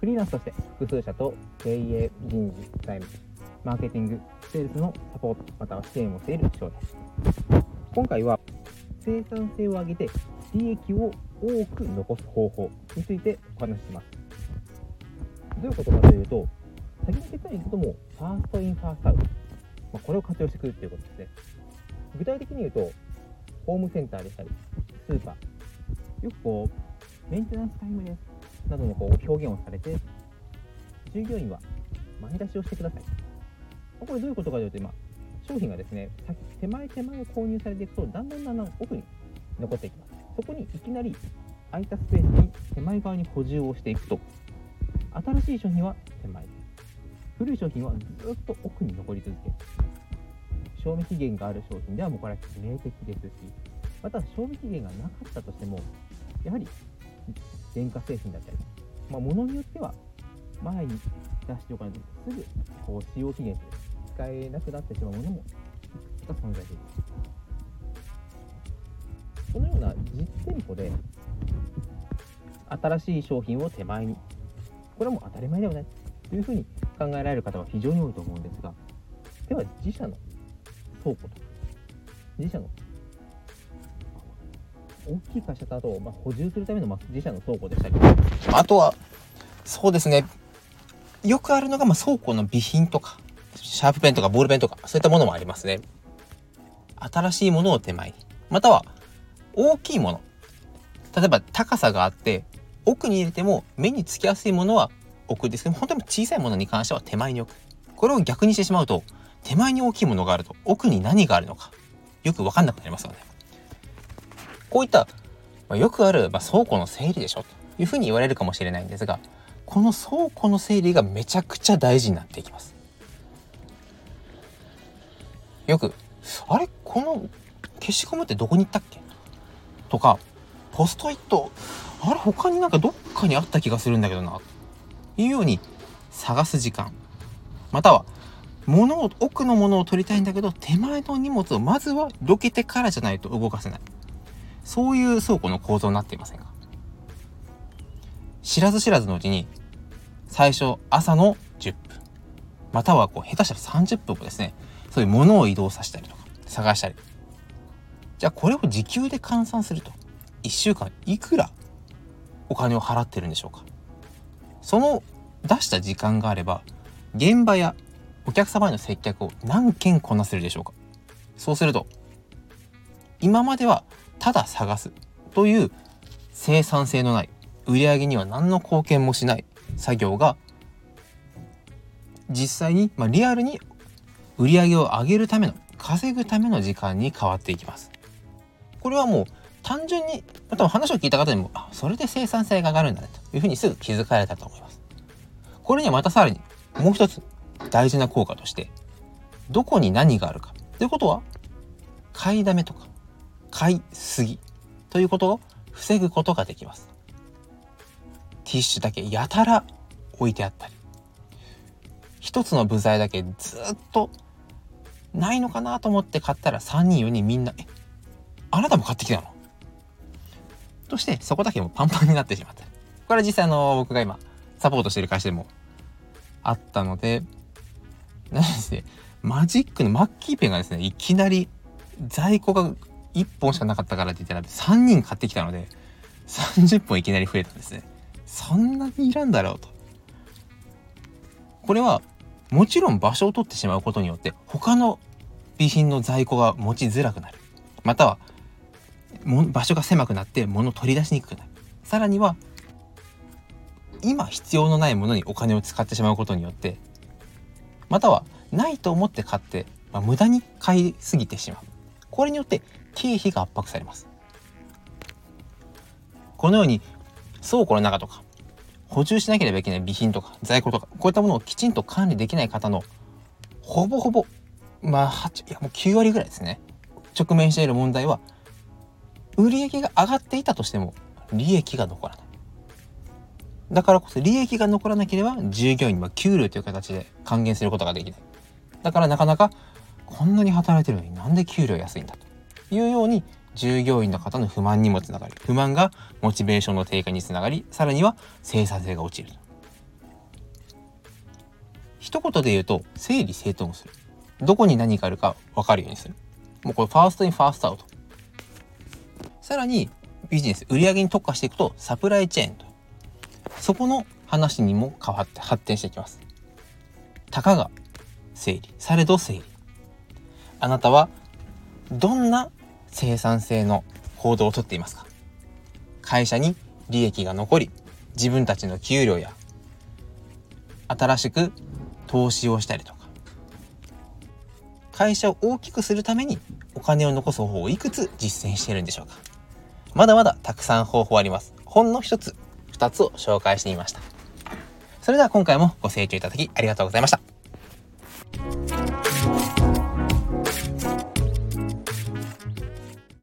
フリーランスとして複数社と経営、人事、財務、マーケティング、セールスのサポート、または支援をしている翔です。今回は生産性を上げて利益を多く残す方法についてお話しします。どういうことかというと、先に結論言うともう、ファーストインファーストアウト。まあ、これを活用してくるということですね。具体的に言うと、ホームセンターでしたり、スーパー、よくこう、メンテナンスタイムですなどのこう表現をされて、従業員は前出しをしてください。これどういうことかというと、今、商品がですね、手前手前を購入されていくと、だんだんだんだん奥に残っていきます。そこにいきなり空いたスペースに手前側に補充をしていくと、新しい商品は手前、古い商品はずっと奥に残り続ける。賞味期限がある商品ではもうこれは致命的ですし、また賞味期限がなかったとしても、やはり電化製品だったり、まあ、物によっては前に出しておかないとすぐこう使用期限で使えなくなってしまうものもいくつか存在しています。このような実店舗で新しい商品を手前にこれはもう当たり前だよねというふうに考えられる方は非常に多いと思うんですがでは自社の倉庫と自社の大きい会社だと、まあ、補充するための、ま、自社の倉庫でしたりあとはそうですね。よくあるのが、まあ、倉庫の備品とかシャープペンとかボールペンとかそういったものもありますね。新しいものを手前に。または大きいもの。例えば高さがあって奥に入れても目につきやすいものは奥ですけど本当に小さいものに関しては手前に置く。これを逆にしてしまうと手前に大きいものがあると奥に何があるのかよく分かんなくなりますよね。こういった、まあ、よくある、まあ、倉庫の整理でしょというふうに言われるかもしれないんですがこの倉庫の整理がめちゃくちゃ大事になっていきます。よくあれ？この消しゴムってどこに行ったっけ？とか、ポストイット、あれ？他になんかどっかにあった気がするんだけどな、というように探す時間。または、物を、奥のものを取りたいんだけど、手前の荷物をまずはどけてからじゃないと動かせない。そういう倉庫の構造になっていませんか？知らず知らずのうちに、最初朝の10分、またはこう下手したら30分もですね、そういう物を移動させたりとか、探したり、じゃあこれを時給で換算すると1週間いくらお金を払ってるんでしょうか？その出した時間があれば現場やお客様への接客を何件こなせるでしょうか？そうすると今まではただ探すという生産性のない売り上げには何の貢献もしない作業が実際に、まあ、リアルに売り上げを上げるための稼ぐための時間に変わっていきますこれはもう単純に、多分話を聞いた方にも、あ、それで生産性が上がるんだねというふうにすぐ気づかれたと思います。これにはまたさらにもう一つ大事な効果として、どこに何があるか。ということは、買いだめとか、買いすぎということを防ぐことができます。ティッシュだけやたら置いてあったり、一つの部材だけずっとないのかなと思って買ったら3人4人みんな、え、あなたも買ってきたの？として、そこだけもパンパンになってしまった。これは実際の、僕が今、サポートしてる会社でもあったので、なんですね、マジックのマッキーペンがですね、いきなり在庫が1本しかなかったからって言ったら3人買ってきたので、30本いきなり増えたんですね。そんなにいらんだろうと。これは、もちろん場所を取ってしまうことによって、他の備品の在庫が持ちづらくなる。または、場所が狭くなって物を取り出しにくくなるさらには今必要のないものにお金を使ってしまうことによってまたはないと思って買って、まあ、無駄に買いすぎてしまうこれによって経費が圧迫されますこのように倉庫の中とか補充しなければいけない備品とか在庫とかこういったものをきちんと管理できない方のほぼほぼまあ8いやもう9割ぐらいですね直面している問題は売り上げが上がっていたとしても利益が残らない。だからこそ利益が残らなければ従業員は給料という形で還元することができない。だからなかなかこんなに働いてるのになんで給料安いんだというように従業員の方の不満にもつながり不満がモチベーションの低下につながりさらには生産性が落ちる一言で言うと整理整頓する。どこに何があるか分かるようにする。もうこれファーストインファーストアウト。さらにビジネス売上に特化していくとサプライチェーンと。そこの話にも変わって発展していきます。たかが整理されど整理。あなたはどんな生産性の行動をとっていますか？会社に利益が残り自分たちの給料や新しく投資をしたりとか。会社を大きくするためにお金を残す方法をいくつ実践しているんでしょうか？まだまだたくさん方法あります。ほんの一つ二つを紹介してみました。それでは今回もご清聴いただきありがとうございました。